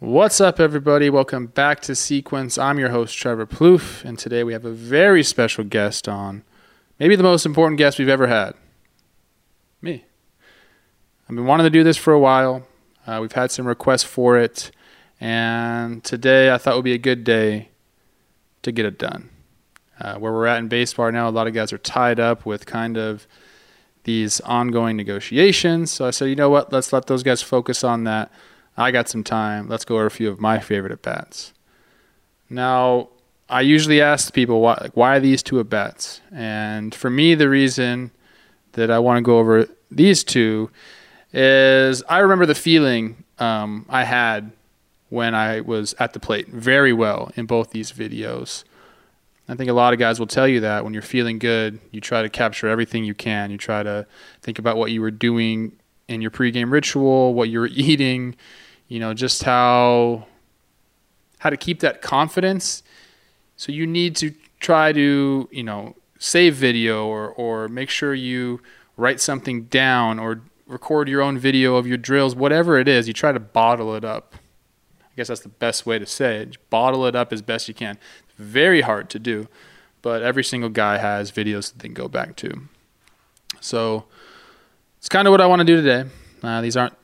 What's up, everybody? Welcome back to Sequence. I'm your host, Trevor Plouffe, and today we have a very special guest on. Maybe the most important guest we've ever had. Me. I've been wanting to do this for a while. Uh, we've had some requests for it, and today I thought would be a good day to get it done. Uh, where we're at in baseball now, a lot of guys are tied up with kind of these ongoing negotiations. So I said, you know what? Let's let those guys focus on that. I got some time. Let's go over a few of my favorite at bats. Now, I usually ask people why, like, why are these two at bats? And for me, the reason that I want to go over these two is I remember the feeling um, I had when I was at the plate very well in both these videos. I think a lot of guys will tell you that when you're feeling good, you try to capture everything you can. You try to think about what you were doing in your pregame ritual, what you were eating, you know, just how how to keep that confidence. So you need to try to, you know, save video or or make sure you write something down or record your own video of your drills, whatever it is, you try to bottle it up. I guess that's the best way to say it. Bottle it up as best you can. Very hard to do, but every single guy has videos that they can go back to. So it's kind of what I want to do today. Uh, these aren't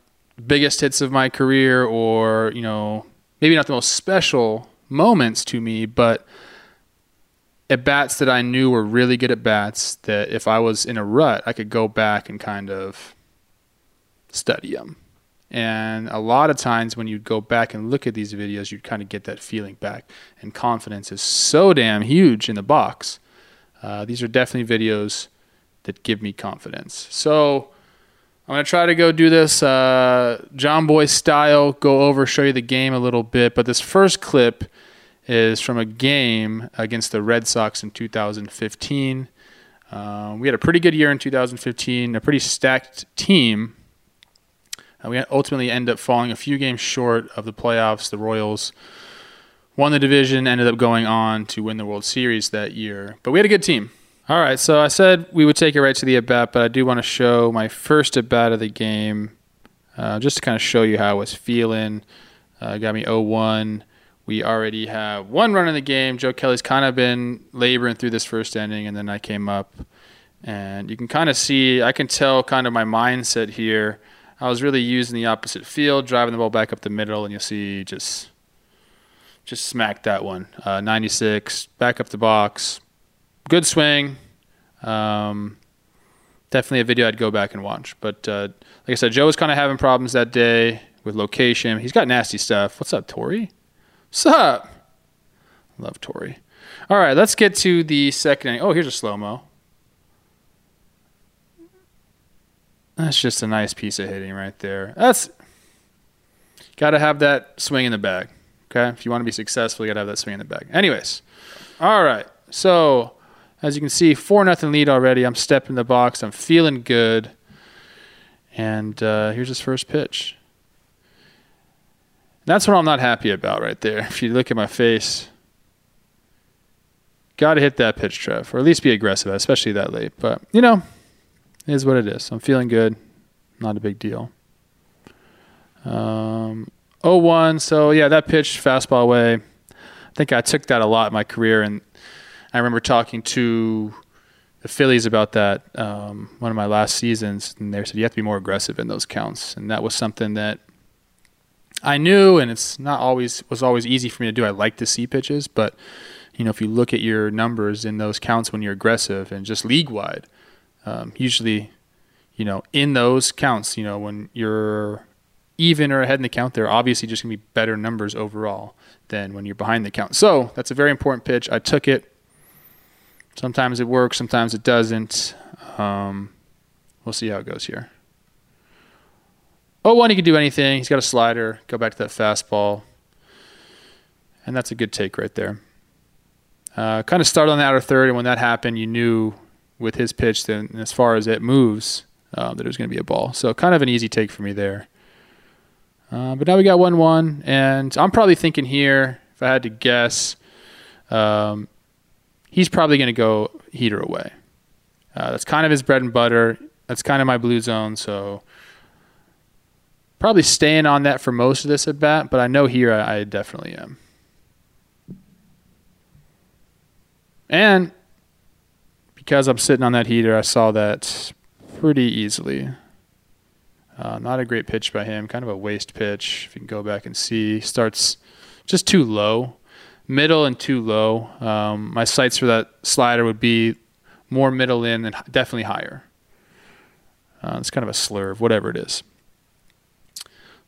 biggest hits of my career or, you know, maybe not the most special moments to me, but at bats that I knew were really good at bats that if I was in a rut, I could go back and kind of study them. And a lot of times when you go back and look at these videos, you'd kind of get that feeling back. And confidence is so damn huge in the box. Uh, these are definitely videos that give me confidence. So I'm going to try to go do this uh, Boy style, go over, show you the game a little bit. But this first clip is from a game against the Red Sox in 2015. Uh, we had a pretty good year in 2015, a pretty stacked team. Uh, we ultimately end up falling a few games short of the playoffs. The Royals won the division, ended up going on to win the World Series that year. But we had a good team. All right, so I said we would take it right to the at bat, but I do want to show my first at bat of the game, uh, just to kind of show you how I was feeling. Uh, got me 0-1. We already have one run in the game. Joe Kelly's kind of been laboring through this first inning, and then I came up, and you can kind of see, I can tell kind of my mindset here I was really using the opposite field, driving the ball back up the middle, and you'll see just just smacked that one. Uh, 96, back up the box. Good swing. Um, definitely a video I'd go back and watch. But uh, like I said, Joe was kind of having problems that day with location. He's got nasty stuff. What's up, Torii? What's up? Love Torii. All right, let's get to the second. Oh, here's a slow mo. That's just a nice piece of hitting right there. That's got to have that swing in the bag. Okay, if you want to be successful, you got to have that swing in the bag. Anyways, all right. So as you can see, four nothing lead already. I'm stepping the box. I'm feeling good. And uh, here's his first pitch. That's what I'm not happy about right there. If you look at my face, got to hit that pitch, Trev, or at least be aggressive, especially that late. But you know, it is what it is. I'm feeling good. Not a big deal. Um, 0-1. So yeah, that pitch fastball away. I think I took that a lot in my career, and I remember talking to the Phillies about that um, one of my last seasons, and they said you have to be more aggressive in those counts, and that was something that I knew, and it's not always was always easy for me to do. I like to see pitches, but you know if you look at your numbers in those counts when you're aggressive and just league wide, um, usually, you know, in those counts, you know, when you're even or ahead in the count, they're obviously just going to be better numbers overall than when you're behind the count. So that's a very important pitch. I took it. Sometimes it works, sometimes it doesn't. Um, we'll see how it goes here. Oh, one, he can do anything. He's got a slider. Go back to that fastball. and that's a good take right there. Uh, kind of started on the outer third, and when that happened, you knew with his pitch, then as far as it moves, um, that it was going to be a ball. So kind of an easy take for me there. Uh, but now we got one one, and I'm probably thinking here, if I had to guess, um, he's probably going to go heater away. Uh, that's kind of his bread and butter. That's kind of my blue zone. So probably staying on that for most of this at bat, but I know here I, I definitely am. And because I'm sitting on that heater, I saw that pretty easily. Uh, not a great pitch by him, kind of a waste pitch. If you can go back and see, starts just too low, middle and too low. Um, my sights for that slider would be more middle in and definitely higher. Uh, it's kind of a slurve, whatever it is.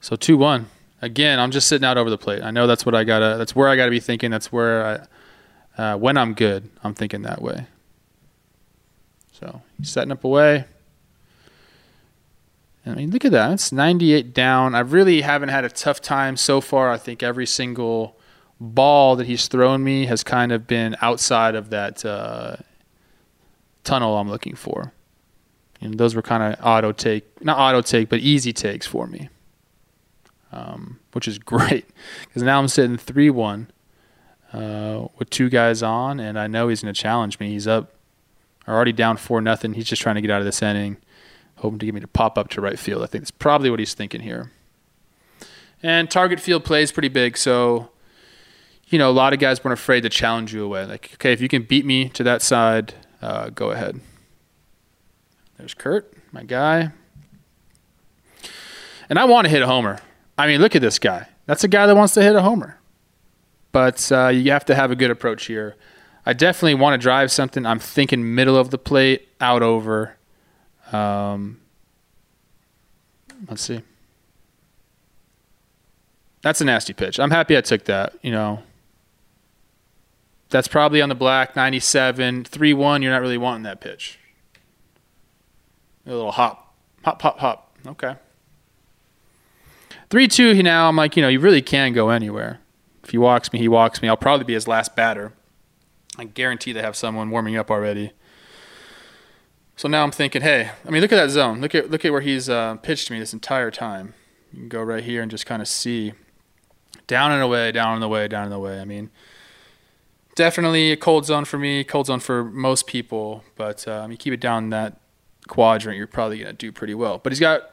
So two one. Again, I'm just sitting out over the plate. I know that's what I gotta. That's where I gotta be thinking. That's where I, uh, when I'm good, I'm thinking that way. So setting up away. I mean, look at that. It's 98 down. I really haven't had a tough time so far. I think every single ball that he's thrown me has kind of been outside of that uh, tunnel I'm looking for. And those were kind of auto take, not auto take, but easy takes for me, um, which is great because now I'm sitting 3 1 uh, with two guys on, and I know he's going to challenge me. He's up, already down 4 nothing. He's just trying to get out of this inning hoping to get me to pop up to right field. I think that's probably what he's thinking here. And target field plays pretty big, so you know a lot of guys weren't afraid to challenge you away. Like, okay, if you can beat me to that side, uh, go ahead. There's Kurt, my guy, and I want to hit a homer. I mean, look at this guy. That's a guy that wants to hit a homer, but uh, you have to have a good approach here. I definitely want to drive something. I'm thinking middle of the plate, out over. Um, let's see. That's a nasty pitch. I'm happy I took that. You know, that's probably on the black 97 3 1. You're not really wanting that pitch. A little hop, hop, hop, hop. Okay. 3 2 now. I'm like, you know, you really can go anywhere. If he walks me, he walks me. I'll probably be his last batter. I guarantee they have someone warming up already. So now I'm thinking, hey, I mean, look at that zone. Look at look at where he's uh, pitched me this entire time. You can go right here and just kind of see down and away, down and away, down and away. I mean, definitely a cold zone for me, cold zone for most people. But um, you keep it down that quadrant, you're probably gonna do pretty well. But he's got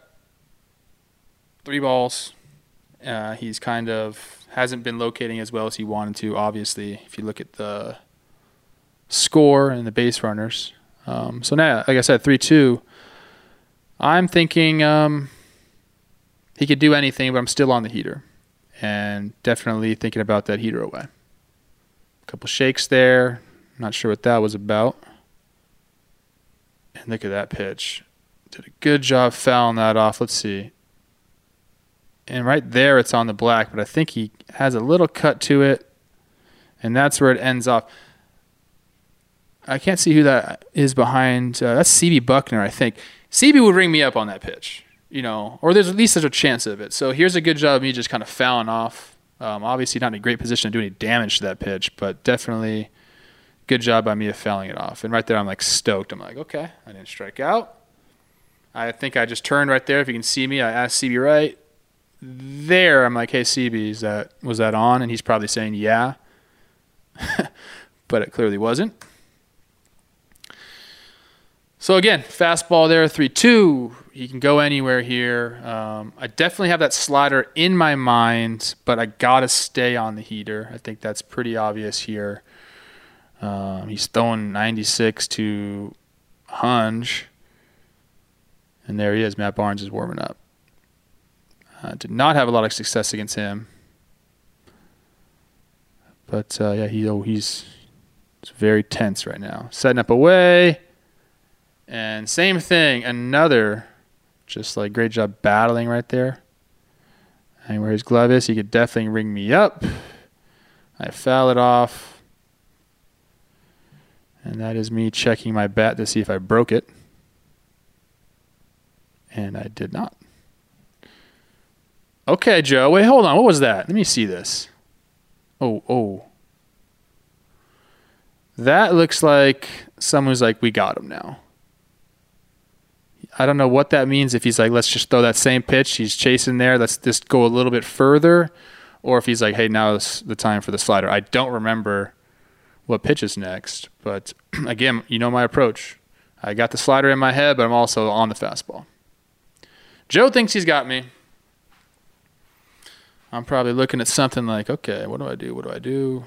three balls. Uh, he's kind of hasn't been locating as well as he wanted to. Obviously, if you look at the score and the base runners. Um, so now, like I said, three two. I'm thinking um, he could do anything, but I'm still on the heater, and definitely thinking about that heater away. Couple shakes there. Not sure what that was about. And look at that pitch. Did a good job fouling that off. Let's see. And right there, it's on the black, but I think he has a little cut to it, and that's where it ends off. I can't see who that is behind. Uh, that's CB Bucknor, I think. CB would ring me up on that pitch, you know, or there's at least there's a chance of it. So here's a good job of me just kind of fouling off. Um, obviously, not in a great position to do any damage to that pitch, but definitely good job by me of fouling it off. And right there, I'm like stoked. I'm like, okay, I didn't strike out. I think I just turned right there. If you can see me, I asked CB right there. I'm like, hey CB, is that was that on? And he's probably saying yeah, but it clearly wasn't. So again, fastball there, three two. He can go anywhere here. Um, I definitely have that slider in my mind, but I gotta stay on the heater. I think that's pretty obvious here. Um, he's throwing 96 to Hunge, and there he is. Matt Barnes is warming up. Uh, did not have a lot of success against him, but uh, yeah, he oh, he's, he's very tense right now. Setting up away. And same thing, another just like great job battling right there. And where his glove is, he could definitely ring me up. I foul it off. And that is me checking my bat to see if I broke it. And I did not. Okay, Joe. Wait, hold on. What was that? Let me see this. Oh, oh. That looks like someone's like, we got him now. I don't know what that means. If he's like, let's just throw that same pitch, he's chasing there, let's just go a little bit further. Or if he's like, hey, now is the time for the slider. I don't remember what pitch is next. But again, you know my approach. I got the slider in my head, but I'm also on the fastball. Joe thinks he's got me. I'm probably looking at something like, okay, what do I do? What do I do?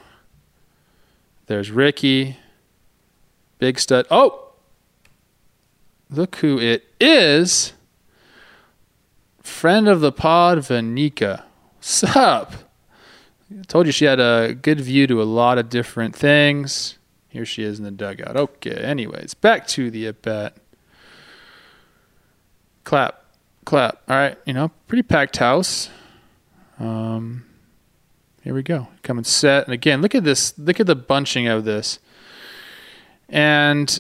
There's Ricky. Big stud. Oh! Look who it is. Friend of the pod, Vanika. Sup? I told you she had a good view to a lot of different things. Here she is in the dugout. Okay, anyways, back to the at bat. Clap, clap. All right, you know, pretty packed house. Um, here we go. Coming set. And again, look at this. Look at the bunching of this. And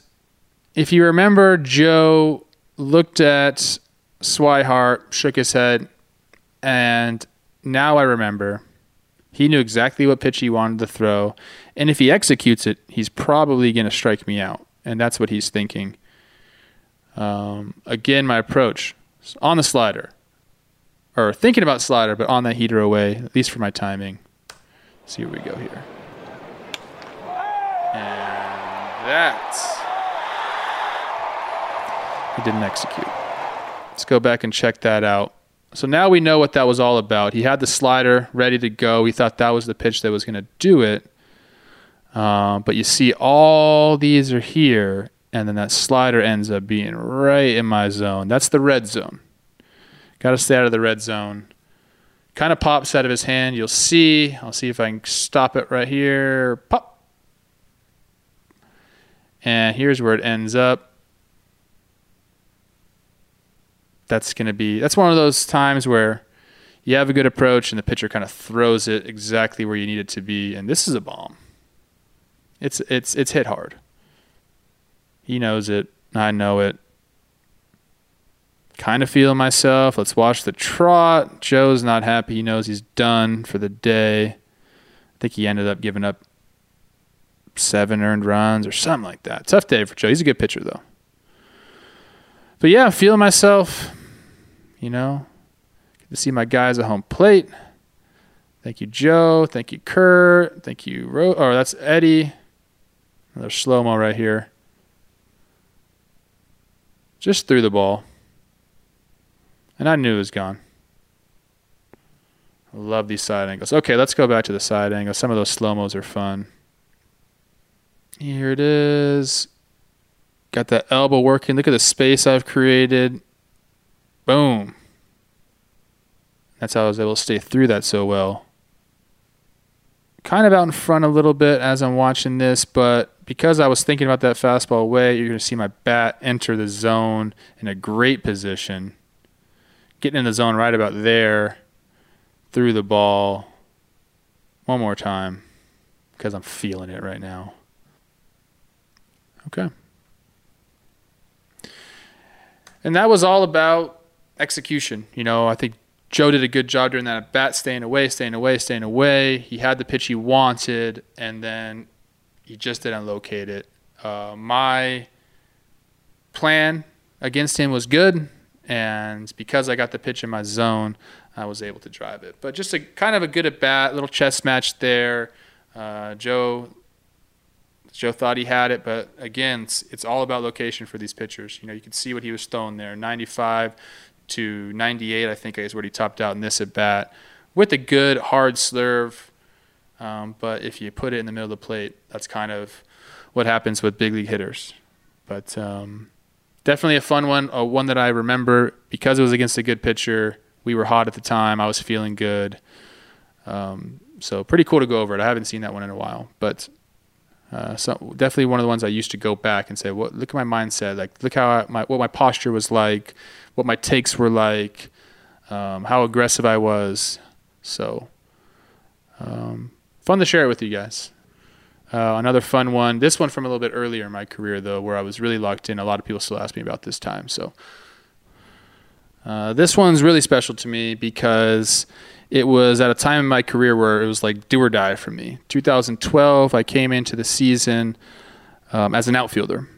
if you remember, Joe looked at Swihart, shook his head, and now I remember he knew exactly what pitch he wanted to throw. And if he executes it, he's probably going to strike me out. And that's what he's thinking. Um, again, my approach on the slider, or thinking about slider, but on that heater away, at least for my timing. Let's see where we go here. And that he didn't execute. Let's go back and check that out. So now we know what that was all about. He had the slider ready to go. He thought that was the pitch that was going to do it. Um, but you see, all these are here, and then that slider ends up being right in my zone. That's the red zone. Got to stay out of the red zone. Kind of pops out of his hand. You'll see. I'll see if I can stop it right here. Pop. And here's where it ends up. That's going to be that's one of those times where you have a good approach and the pitcher kind of throws it exactly where you need it to be and this is a bomb. It's it's it's hit hard. He knows it. I know it. Kind of feeling myself. Let's watch the trot. Joe's not happy. He knows he's done for the day. I think he ended up giving up seven earned runs or something like that. Tough day for joe. He's a good pitcher though but yeah, I'm feeling myself. You know, to see my guys at home plate. Thank you, Joe. Thank you, Kurt. Thank you, Ro- oh, that's Eddie. Another slow mo right here. Just threw the ball. And I knew it was gone. I love these side angles. Okay, let's go back to the side angles. Some of those slow mos are fun. Here it is. Got that elbow working. Look at the space I've created. Boom. That's how I was able to stay through that so well. Kind of out in front a little bit as I'm watching this, but because I was thinking about that fastball away, you're going to see my bat enter the zone in a great position. Getting in the zone right about there, through the ball. One more time because I'm feeling it right now. Okay. And that was all about execution. You know, I think Joe did a good job during that at bat, staying away, staying away, staying away. He had the pitch he wanted, and then he just didn't locate it. Uh, my plan against him was good, and because I got the pitch in my zone, I was able to drive it. But just a kind of a good at bat, little chess match there. Uh, Joe Joe thought he had it, but again, it's, it's, all about location for these pitchers. You know, you can see what he was throwing there 95 to 98, I think is what he topped out in this at bat with a good hard slurve. Um, but if you put it in the middle of the plate, that's kind of what happens with big league hitters. But um, definitely a fun one, a one that I remember because it was against a good pitcher. We were hot at the time. I was feeling good. Um, so pretty cool to go over it. I haven't seen that one in a while, but uh, so definitely one of the ones I used to go back and say, "What? Look at my mindset. Like, look how I, my what my posture was like, what my takes were like, um, how aggressive I was." So, um, fun to share it with you guys. Uh, another fun one. This one from a little bit earlier in my career, though, where I was really locked in. A lot of people still ask me about this time. So, Uh, this one's really special to me because it was at a time in my career where it was like do or die for me. 2012, I came into the season um, as an outfielder.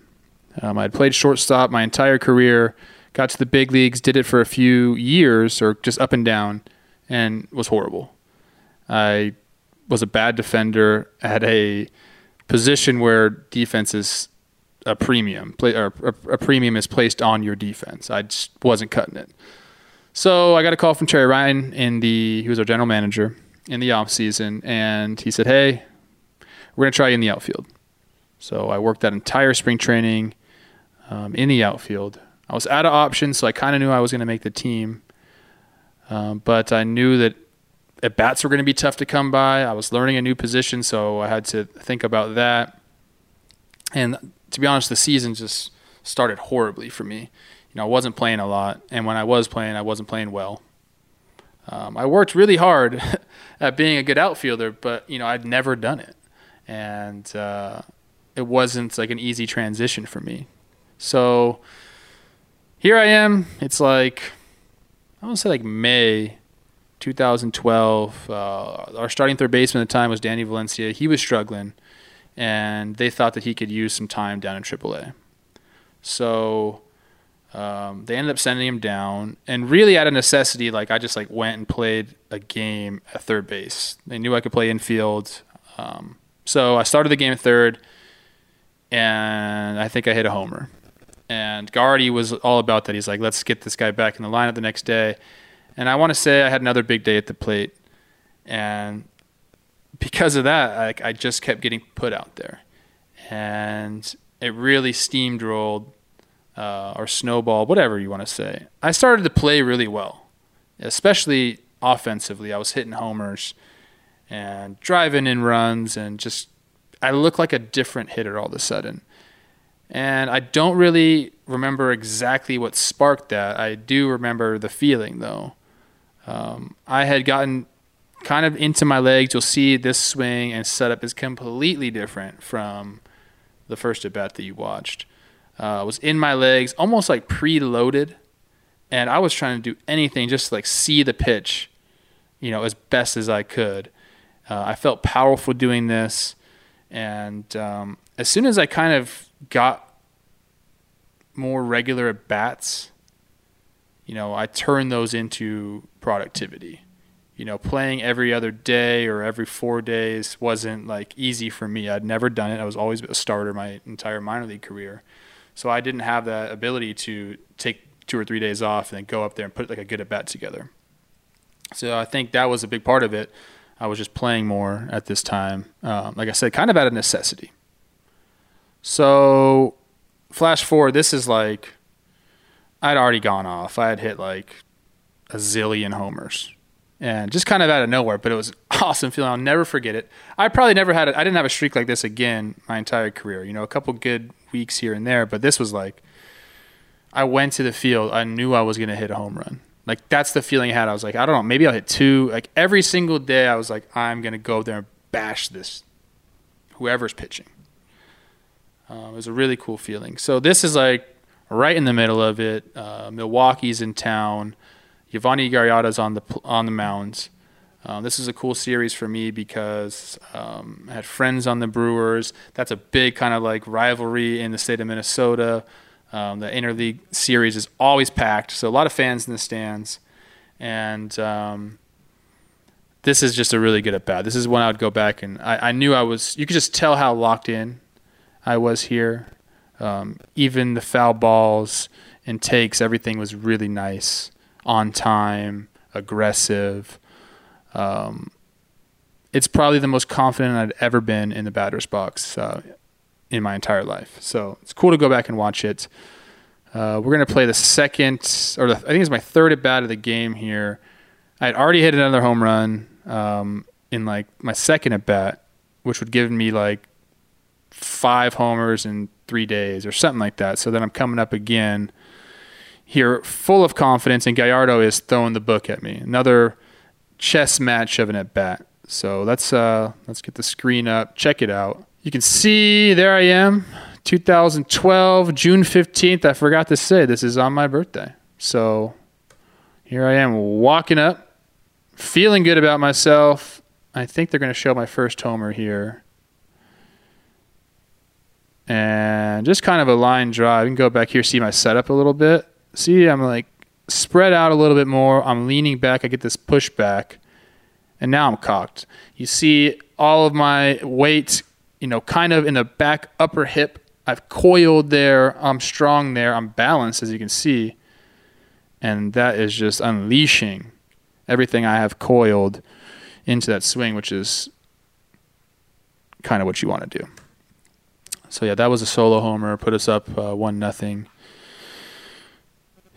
Um, I had played shortstop my entire career, got to the big leagues, did it for a few years or just up and down, and was horrible. I was a bad defender at a position where defense is a premium, or a premium is placed on your defense. I just wasn't cutting it. So I got a call from Terry Ryan in the he was our general manager in the off season, and he said, "Hey, we're gonna try you in the outfield." So I worked that entire spring training um, in the outfield. I was out of options, so I kind of knew I was going to make the team, um, but I knew that at bats were going to be tough to come by. I was learning a new position, so I had to think about that. And to be honest, the season just started horribly for me. You know, I wasn't playing a lot, and when I was playing, I wasn't playing well. Um, I worked really hard at being a good outfielder, but you know, I'd never done it, and uh, it wasn't like an easy transition for me. So here I am. It's like I want to say like May 2012. Uh, our starting third baseman at the time was Danny Valencia. He was struggling and they thought that he could use some time down in AAA. So um, they ended up sending him down, and really out of necessity, like I just like went and played a game at third base. They knew I could play infield, um, so I started the game at third, and I think I hit a homer. And Gardy was all about that. He's like, let's get this guy back in the lineup the next day. And I want to say I had another big day at the plate, and because of that, I, I just kept getting put out there, and it really steamrolled uh, or snowball, whatever you want to say. I started to play really well, especially offensively. I was hitting homers and driving in runs, and just I looked like a different hitter all of a sudden. And I don't really remember exactly what sparked that. I do remember the feeling though. Um, I had gotten kind of into my legs, you'll see this swing and setup is completely different from the first at bat that you watched. Uh, was in my legs, almost like preloaded, and I was trying to do anything just to like see the pitch, you know, as best as I could. Uh, I felt powerful doing this, and um, as soon as I kind of got more regular at bats, you know, I turned those into productivity you know, playing every other day or every four days wasn't like easy for me. I'd never done it. I was always a starter my entire minor league career. So I didn't have that ability to take two or three days off and then go up there and put like a good at bat together. So I think that was a big part of it. I was just playing more at this time. Um, like I said, kind of out of necessity. So flash forward, this is like I'd already gone off. I had hit like a zillion homers and just kind of out of nowhere. But it was awesome feeling. I'll never forget it. I probably never had it. I didn't have a streak like this again my entire career. You know, a couple good weeks here and there, but this was like I went to the field. I knew I was going to hit a home run. Like that's the feeling I had. I was like, I don't know, maybe I'll hit two. Like every single day, I was like, I'm going to go there and bash this whoever's pitching. Uh, it was a really cool feeling. So this is like right in the middle of it. Uh, Milwaukee's in town. Yovani Gallardo's on the on the mounds. Um, this is a cool series for me because um, I had friends on the Brewers. That's a big kind of like rivalry in the state of Minnesota. Um, the interleague series is always packed, so a lot of fans in the stands. And um, this is just a really good at bat. This is when I would go back and I, I, knew I was. You could just tell how locked in I was here. Um, even the foul balls and takes, everything was really nice on time, aggressive. Um, it's probably the most confident I'd ever been in the batter's box uh, in my entire life. So it's cool to go back and watch it. Uh, we're going to play the second, or the, I think it's my third at bat of the game here. I had already hit another home run um, in like my second at bat, which would give me like five homers in three days or something like that. So then I'm coming up again here full of confidence, and Gallardo is throwing the book at me. Another chess match of an at bat. So let's uh, let's get the screen up. Check it out. You can see there I am, 2012, June 15th. I forgot to say this is on my birthday. So here I am walking up, feeling good about myself. I think they're going to show my first homer here. And just kind of a line drive. You can go back here, see my setup a little bit. See, I'm like spread out a little bit more. I'm leaning back. I get this pushback. And now I'm cocked. You see all of my weight, you know, kind of in the back upper hip. I've coiled there. I'm strong there. I'm balanced, as you can see. And that is just unleashing everything I have coiled into that swing, which is kind of what you want to do. So yeah, that was a solo homer. Put us up uh, one nothing.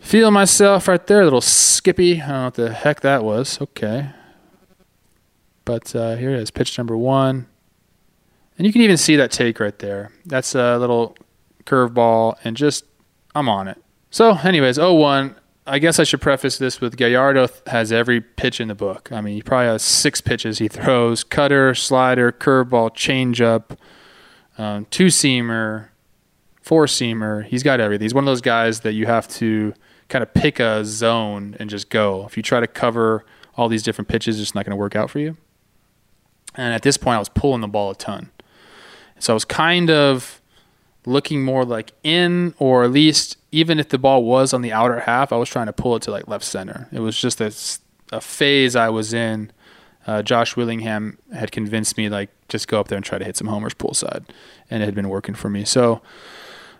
Feel myself right there, a little skippy. I don't know what the heck that was. Okay, but uh, here it is, pitch number one, and you can even see that take right there. That's a little curveball, and just I'm on it. So, anyways, 0-1. I guess I should preface this with Gallardo has every pitch in the book. I mean, he probably has six pitches he throws: cutter, slider, curveball, changeup um, two seamer, four seamer. He's got everything. He's one of those guys that you have to kind of pick a zone and just go. If you try to cover all these different pitches, it's not going to work out for you. And at this point, I was pulling the ball a ton. So I was kind of looking more like in, or at least even if the ball was on the outer half, I was trying to pull it to like left center. It was just a, a phase I was in uh, Josh Willingham had convinced me like just go up there and try to hit some homers poolside, and it had been working for me. So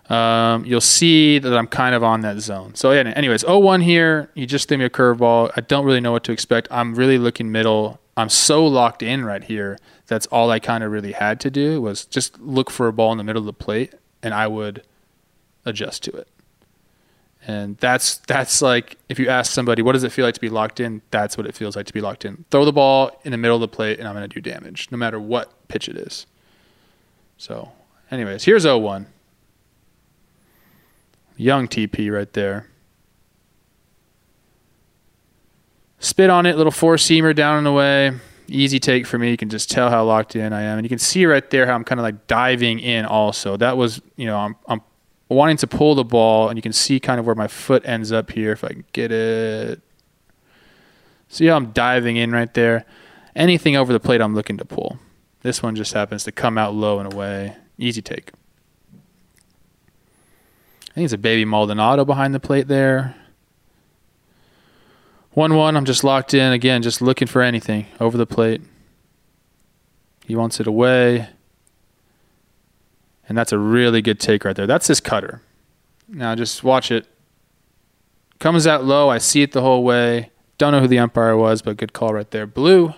um, you'll see that I'm kind of on that zone. So yeah, anyways, 0-1 here. You just threw me a curveball. I don't really know what to expect. I'm really looking middle. I'm so locked in right here. That's all I kind of really had to do was just look for a ball in the middle of the plate, and I would adjust to it. And that's that's like if you ask somebody what does it feel like to be locked in, that's what it feels like to be locked in. Throw the ball in the middle of the plate and I'm going to do damage no matter what pitch it is. So, anyways, here's 0-1. Young TP right there. Spit on it, little four seamer down and away. Easy take for me. You can just tell how locked in I am. And you can see right there how I'm kind of like diving in also. That was, you know, I'm, I'm wanting to pull the ball, and you can see kind of where my foot ends up here if I can get it. See how I'm diving in right there? Anything over the plate, I'm looking to pull. This one just happens to come out low and away. Easy take. Think it's a baby Maldonado behind the plate there. 1 1, I'm just locked in. Again, just looking for anything over the plate. He wants it away. And that's a really good take right there. That's his cutter. Now just watch it. Comes out low. I see it the whole way. Don't know who the umpire was, but good call right there. Blue.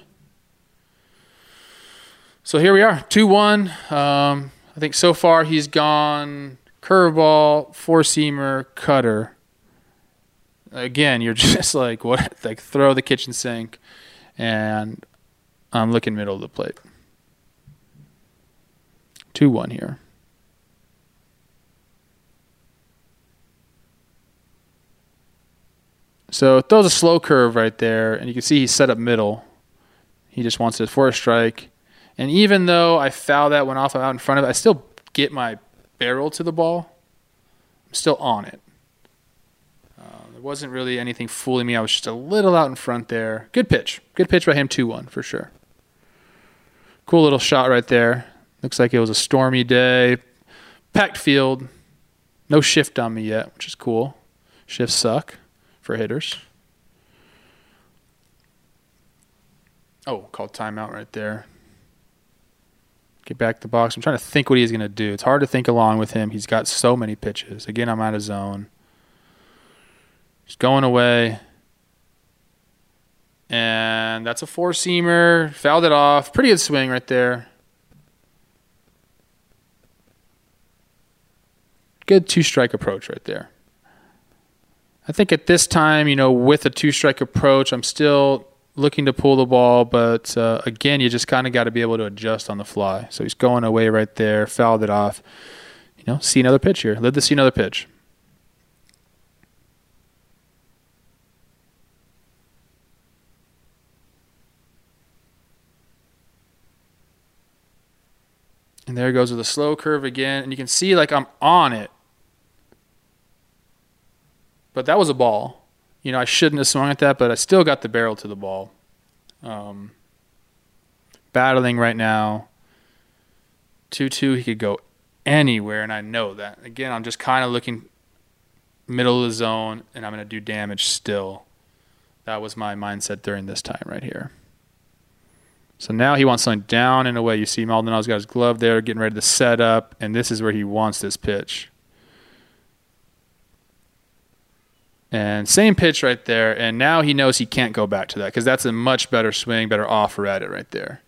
So here we are, 2 1. Um, I think so far he's gone curveball, four seamer, cutter. Again, you're just like, what? Like, throw the kitchen sink, and I'm looking middle of the plate. 2 1 here. So throws a slow curve right there, and you can see he's set up middle. He just wants it for a strike. And even though I foul that one off out in front of it, I still get my barrel to the ball. I'm still on it. Uh, there wasn't really anything fooling me. I was just a little out in front there. Good pitch. Good pitch by him, 2 1 for sure. Cool little shot right there. Looks like it was a stormy day. Packed field. No shift on me yet, which is cool. Shifts suck for hitters. Oh, called timeout right there. Get back to the box. I'm trying to think what he's going to do. It's hard to think along with him. He's got so many pitches. Again, I'm out of zone. He's going away. And that's a four seamer. Fouled it off. Pretty good swing right there. Good two strike approach right there. I think at this time, you know, with a two strike approach, I'm still looking to pull the ball, but uh, again, you just kind of got to be able to adjust on the fly. So he's going away right there, fouled it off. You know, see another pitch here. Live to see another pitch. And there goes with a slow curve again. And you can see like I'm on it but that was a ball. You know, I shouldn't have swung at that, but I still got the barrel to the ball. Um, battling right now. 2 2, he could go anywhere, and I know that. Again, I'm just kind of looking middle of the zone, and I'm going to do damage still. That was my mindset during this time right here. So now he wants something down and away. You see Maldonado's got his glove there, getting ready to set up, and this is where he wants this pitch. And same pitch right there, and now he knows he can't go back to that because that's a much better swing, better offer at it right there.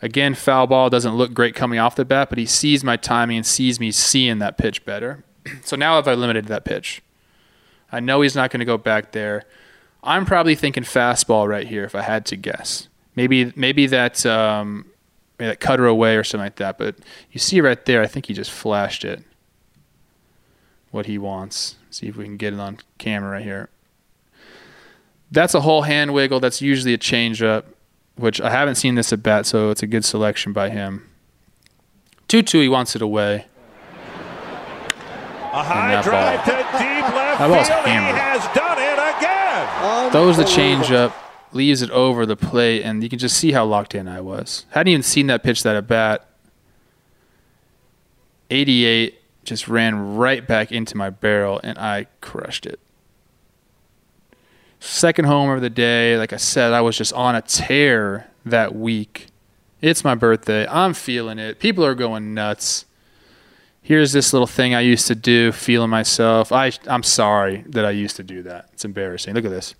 Again, foul ball doesn't look great coming off the bat, but he sees my timing and sees me seeing that pitch better. so now have I limited that pitch. I know he's not going to go back there. I'm probably thinking fastball right here if I had to guess. Maybe maybe that um, maybe that cutter away or something like that. But you see right there, I think he just flashed it. What he wants. See if we can get it on camera right here. That's a whole hand wiggle. That's usually a changeup which I haven't seen this at bat, so it's a good selection by him. 2 2, he wants it away. A high drive ball. to deep left field. Hammered. He has done it again. Throws the changeup, leaves it over the plate, and you can just see how locked in I was. Hadn't even seen that pitch that at bat. 88 just ran right back into my barrel, and I crushed it. Second homer of the day. Like I said, I was just on a tear that week. It's my birthday. I'm feeling it. People are going nuts. Here's this little thing I used to do, feeling myself. I, I'm sorry that I used to do that. It's embarrassing. Look at this.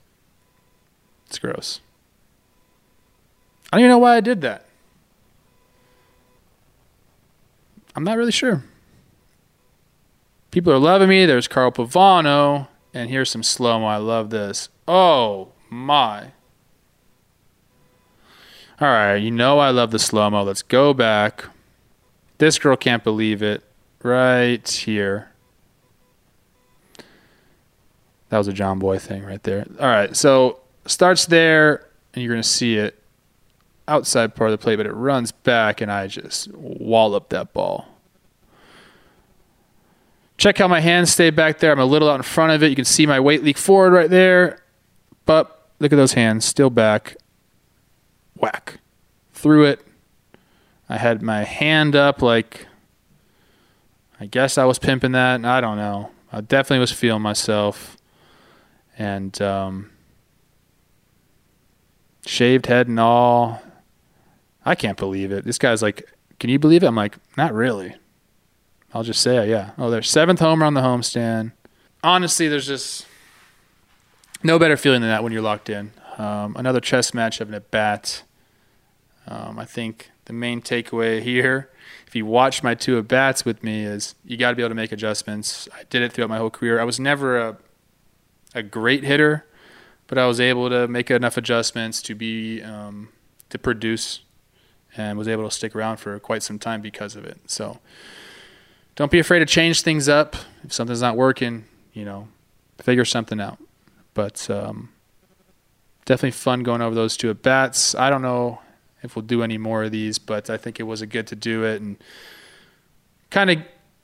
It's gross. I don't even know why I did that. I'm not really sure. People are loving me. There's Carl Pavano. And here's some slow mo. I love this. Oh my. All right, you know I love the slow mo. Let's go back. This girl can't believe it. Right here. That was a Jomboy thing right there. All right, so starts there, and you're going to see it outside part of the plate, but it runs back, and I just wallop that ball. Check how my hands stay back there. I'm a little out in front of it. You can see my weight leak forward right there. But look at those hands, still back. Whack. Through it. I had my hand up like I guess I was pimping that. I don't know. I definitely was feeling myself. And um, shaved head and all. I can't believe it. This guy's like, Can you believe it? I'm like, Not really. I'll just say, yeah. Oh, there's seventh homer on the homestand. Honestly, there's just no better feeling than that when you're locked in. Um, another chess match of an at bat. Um, I think the main takeaway here, if you watch my two at bats with me, is you got to be able to make adjustments. I did it throughout my whole career. I was never a a great hitter, but I was able to make enough adjustments to be um, to produce, and was able to stick around for quite some time because of it. So, don't be afraid to change things up if something's not working. You know, figure something out. But um, definitely fun going over those two at bats. I don't know if we'll do any more of these, but I think it was a good to do it and kind of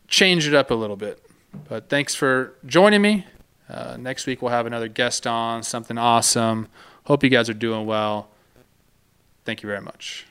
change it up a little bit. But thanks for joining me. Uh, next week we'll have another guest on, something awesome. Hope you guys are doing well. Thank you very much.